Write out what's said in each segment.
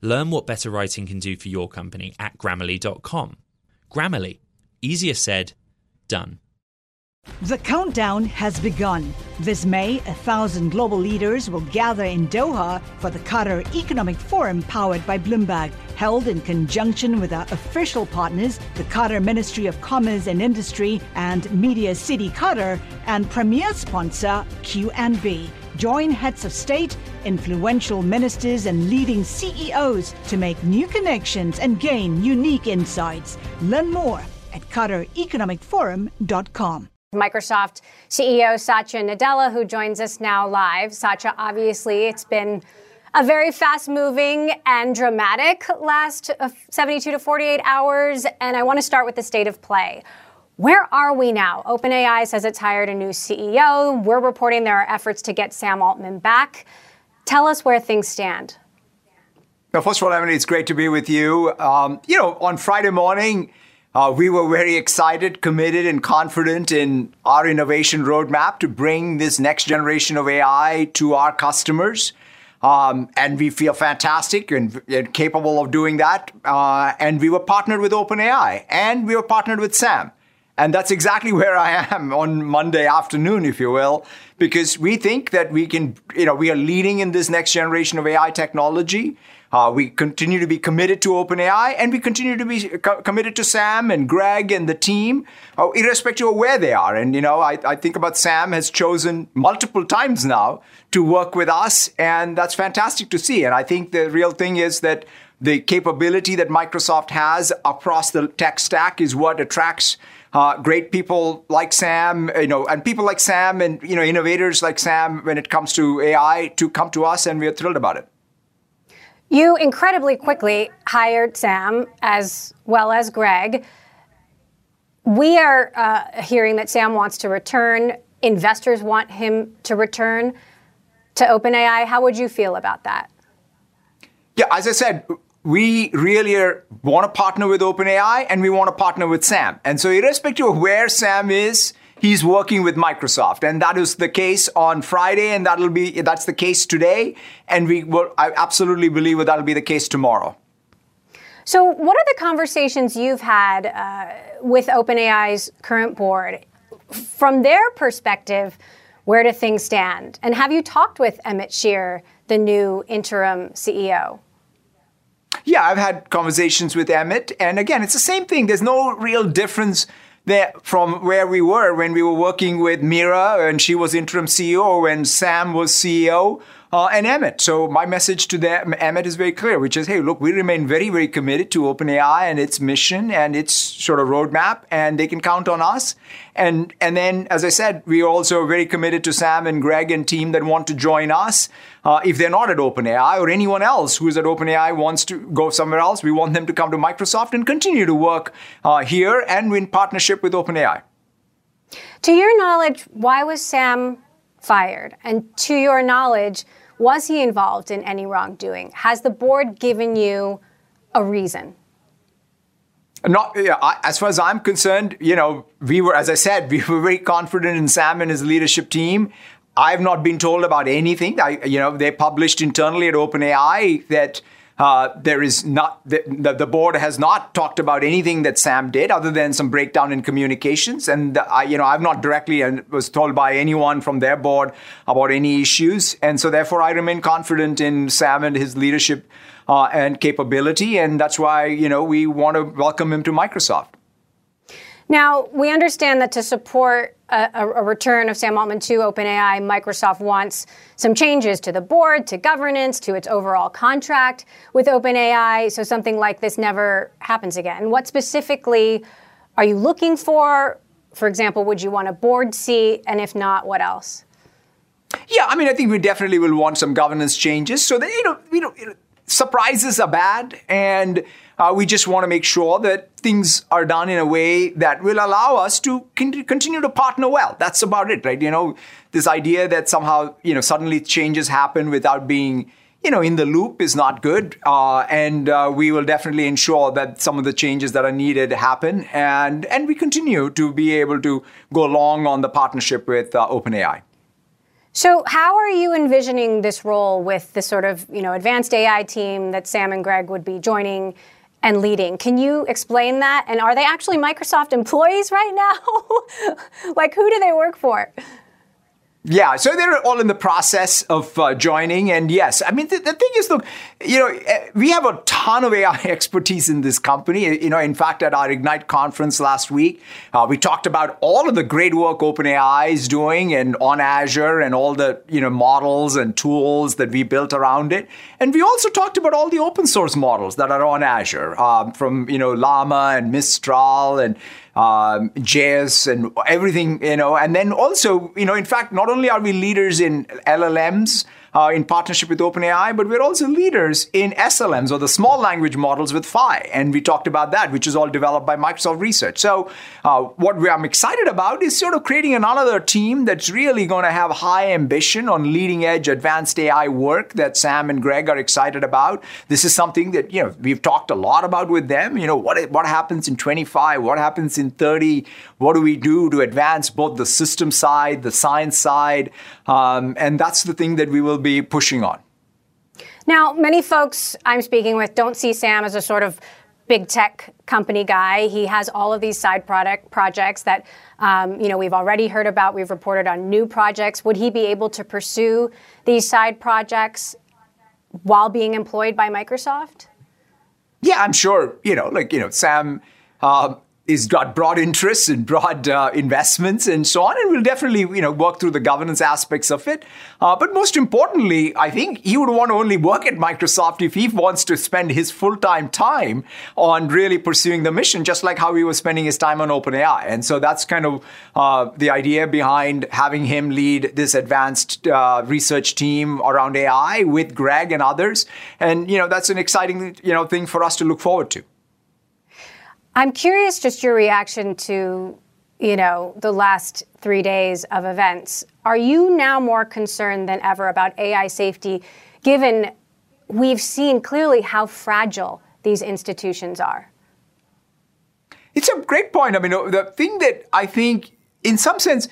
Learn what better writing can do for your company at grammarly.com. Grammarly, easier said, done. The countdown has begun. This May, a thousand global leaders will gather in Doha for the Qatar Economic Forum powered by Bloomberg, held in conjunction with our official partners, the Qatar Ministry of Commerce and Industry and Media City Qatar, and premier sponsor QNB. Join heads of state, influential ministers, and leading CEOs to make new connections and gain unique insights. Learn more at QatarEconomicForum.com. Microsoft CEO Satya Nadella, who joins us now live. Satya, obviously, it's been a very fast moving and dramatic last uh, 72 to 48 hours, and I want to start with the state of play. Where are we now? OpenAI says it's hired a new CEO. We're reporting there are efforts to get Sam Altman back. Tell us where things stand. Well, first of all, Emily, it's great to be with you. Um, you know, on Friday morning, uh, we were very excited, committed, and confident in our innovation roadmap to bring this next generation of AI to our customers. Um, and we feel fantastic and, and, capable of doing that. Uh, and we were partnered with OpenAI and we were partnered with Sam. And that's exactly where I am on Monday afternoon, if you will, because we think that we can, you know, we are leading in this next generation of AI technology. Uh, we continue to be committed to OpenAI, and we continue to be co- committed to Sam and Greg and the team, uh, irrespective of where they are. And you know, I, I think about Sam has chosen multiple times now to work with us, and that's fantastic to see. And I think the real thing is that the capability that Microsoft has across the tech stack is what attracts uh, great people like Sam, you know, and people like Sam and, you know, innovators like Sam when it comes to AI to come to us, and we are thrilled about it. You incredibly quickly hired Sam as well as Greg. We are uh, hearing that Sam wants to return. Investors want him to return to OpenAI. How would you feel about that? Yeah, as I said, we really want to partner with OpenAI and we want to partner with Sam. And so, irrespective of where Sam is, he's working with Microsoft, and that is the case on Friday, and that'll be that's the case today, and we will. I absolutely believe that that'll be the case tomorrow. So, what are the conversations you've had uh, with OpenAI's current board from their perspective? Where do things stand? And have you talked with Emmett Shear, the new interim CEO? Yeah, I've had conversations with Emmett, and again, it's the same thing. There's no real difference there from where we were when we were working with Mira and she was interim CEO, when Sam was CEO uh, and Emmett. So my message to them, Emmett is very clear, which is, hey, look, we remain very, very committed to OpenAI and its mission and its sort of roadmap, and they can count on us. And and then, as I said, we are also very committed to Sam and Greg and team that want to join us. Uh, if they're not at OpenAI or anyone else who is at OpenAI wants to go somewhere else, we want them to come to Microsoft and continue to work uh, here and in partnership with OpenAI. To your knowledge, why was Sam fired? And to your knowledge, was he involved in any wrongdoing? Has the board given you a reason? Not yeah, as far as I'm concerned, you know, we were, as I said, we were very confident in Sam and his leadership team. I've not been told about anything. I, you know, they published internally at OpenAI that uh, there is not the, the, board has not talked about anything that Sam did other than some breakdown in communications. And I, you know, I've not directly and was told by anyone from their board about any issues. And so, therefore, I remain confident in Sam and his leadership uh, and capability. And that's why you know we want to welcome him to Microsoft. Now, we understand that to support a, a, return of Sam Altman to OpenAI, Microsoft wants some changes to the board, to governance, to its overall contract with OpenAI, so something like this never happens again. What specifically are you looking for? For example, would you want a board seat? And if not, what else? Yeah, I mean, I think we definitely will want some governance changes so that, you know, you know, surprises are bad and Uh, we just want to make sure that things are done in a way that will allow us to con- continue to partner well. That's about it, right? You know, this idea that somehow, you know, suddenly changes happen without being you know, in the loop is not good. Uh, and uh, we will definitely ensure that some of the changes that are needed happen. And, and we continue to be able to go along on the partnership with uh, OpenAI. So, how are you envisioning this role with the sort of you know advanced AI team that Sam and Greg would be joining and leading? Can you explain that? And are they actually Microsoft employees right now? like, who do they work for? Yeah, so they're all in the process of uh, joining. And yes, I mean, the, thing is, look, you know, eh, we have a ton of AI expertise in this company. You know, in fact, at our Ignite conference last week, uh, we talked about all of the great work OpenAI is doing and on Azure and all the, you know, models and tools that we built around it. And we also talked about all the open source models that are on Azure um, from, you know, Llama and Mistral and um, Jais and everything, you know. And then also, you know, in fact, not only are we leaders in LLMs, uh, in partnership with OpenAI, but we're also leaders in SLMs or the small language models with Phi. And we talked about that, which is all developed by Microsoft Research. So, uh, what I'm excited about is sort of creating another team that's really going to have high ambition on leading edge advanced AI work that Sam and Greg are excited about. This is something that, you know, we've talked a lot about with them. You know, what, what happens in 25? What happens in 30? What do we do to advance both the system side, the science side? Um, and that's the thing that we will be pushing on. Now, many folks I'm speaking with don't see Sam as a sort of big tech company guy. He has all of these side product projects that um, you know we've already heard about. We've reported on new projects. Would he be able to pursue these side projects while being employed by Microsoft? Yeah, I'm sure. You know, like you know, Sam. Uh, is got broad interests and broad uh, investments and so on, and we'll definitely you know work through the governance aspects of it. Uh, but most importantly, I think he would want to only work at Microsoft if he wants to spend his full time time on really pursuing the mission, just like how he was spending his time on OpenAI. And so that's kind of uh, the idea behind having him lead this advanced uh, research team around AI with Greg and others. And you know that's an exciting you know thing for us to look forward to. I'm curious just your reaction to, you know, the last three days of events. Are you now more concerned than ever about AI safety, given we've seen clearly how fragile these institutions are? It's a great point. I mean, the thing that I think, in some sense,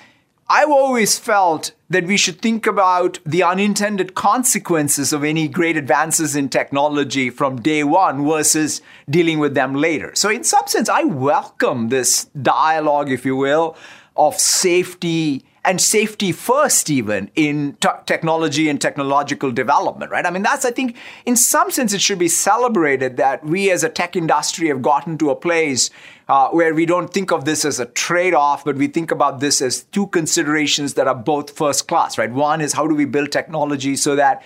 I've always felt that we should think about the unintended consequences of any great advances in technology from day one versus dealing with them later. So, in some sense, I welcome this dialogue, if you will, of safety and safety first even in t- technology and technological development right? I mean that's i think in some sense it should be celebrated that we as a tech industry have gotten to a place uh, where we don't think of this as a trade-off but we think about this as two considerations that are both first class right? One is how do we build technology so that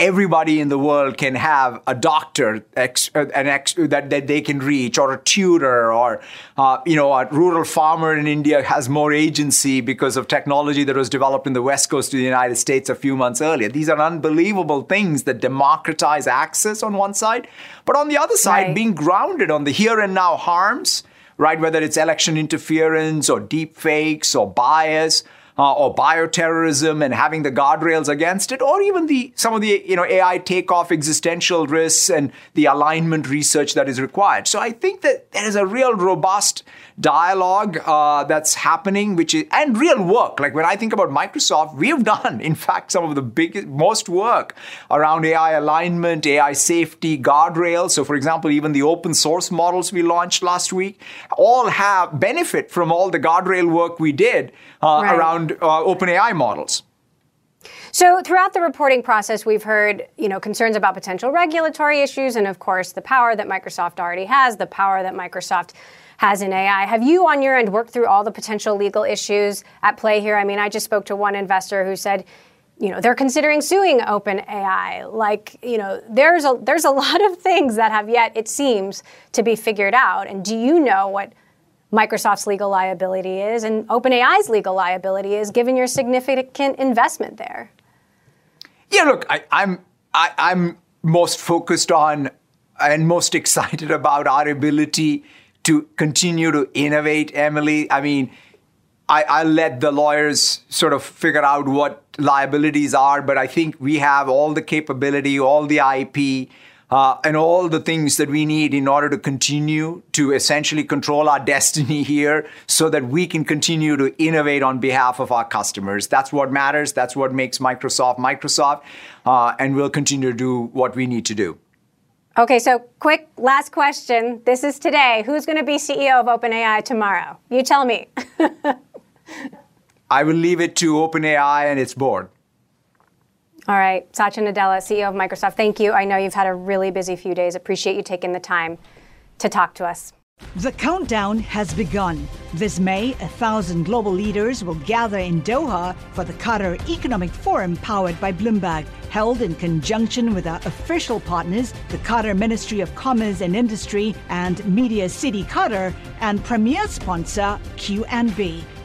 everybody in the world can have a doctor ex, uh, an ex, that, that they can reach or a tutor or uh, you know a rural farmer in india has more agency because of technology that was developed in the west coast of the united states a few months earlier these are unbelievable things that democratize access on one side but on the other side right. being grounded on the here and now harms right whether it's election interference or deep fakes or bias uh, or bioterrorism and having the guardrails against it, or even the some of the you know AI takeoff existential risks and the alignment research that is required. So I think that there is a real robust dialogue uh, that's happening, which is and real work. Like when I think about Microsoft, we have done, in fact, some of the biggest, most work around AI alignment, AI safety, guardrails. So, for example, even the open source models we launched last week all have benefit from all the guardrail work we did uh, right. around uh, OpenAI models. So throughout the reporting process, we've heard, you know, concerns about potential regulatory issues, and of course, the power that Microsoft already has, the power that Microsoft has in AI. Have you, on your end, worked through all the potential legal issues at play here? I mean, I just spoke to one investor who said, you know, they're considering suing OpenAI. Like, you know, there's a there's a lot of things that have yet, it seems, to be figured out. And do you know what Microsoft's legal liability is and OpenAI's legal liability is, given your significant investment there? Yeah, look, I, I'm I, i am most focused on and most excited about our ability to continue to innovate, Emily. I mean, I, I'll let the lawyers sort of figure out what liabilities are, but I think we have all the capability, all the IP, uh, and all the things that we need in order to continue to essentially control our destiny here so that we can continue to innovate on behalf of our customers. That's what matters. That's what makes Microsoft Microsoft. Uh, and we'll continue to do what we need to do. Okay, so quick last question. This is today. Who's going to be CEO of OpenAI tomorrow? You tell me. I will leave it to OpenAI and its board. All right, Satya Nadella, CEO of Microsoft, thank you. I know you've had a really busy few days. Appreciate you taking the time to talk to us. The countdown has begun. This May, a thousand global leaders will gather in Doha for the Qatar Economic Forum powered by Bloomberg, held in conjunction with our official partners, the Qatar Ministry of Commerce and Industry and Media City Qatar, and premier sponsor QNB.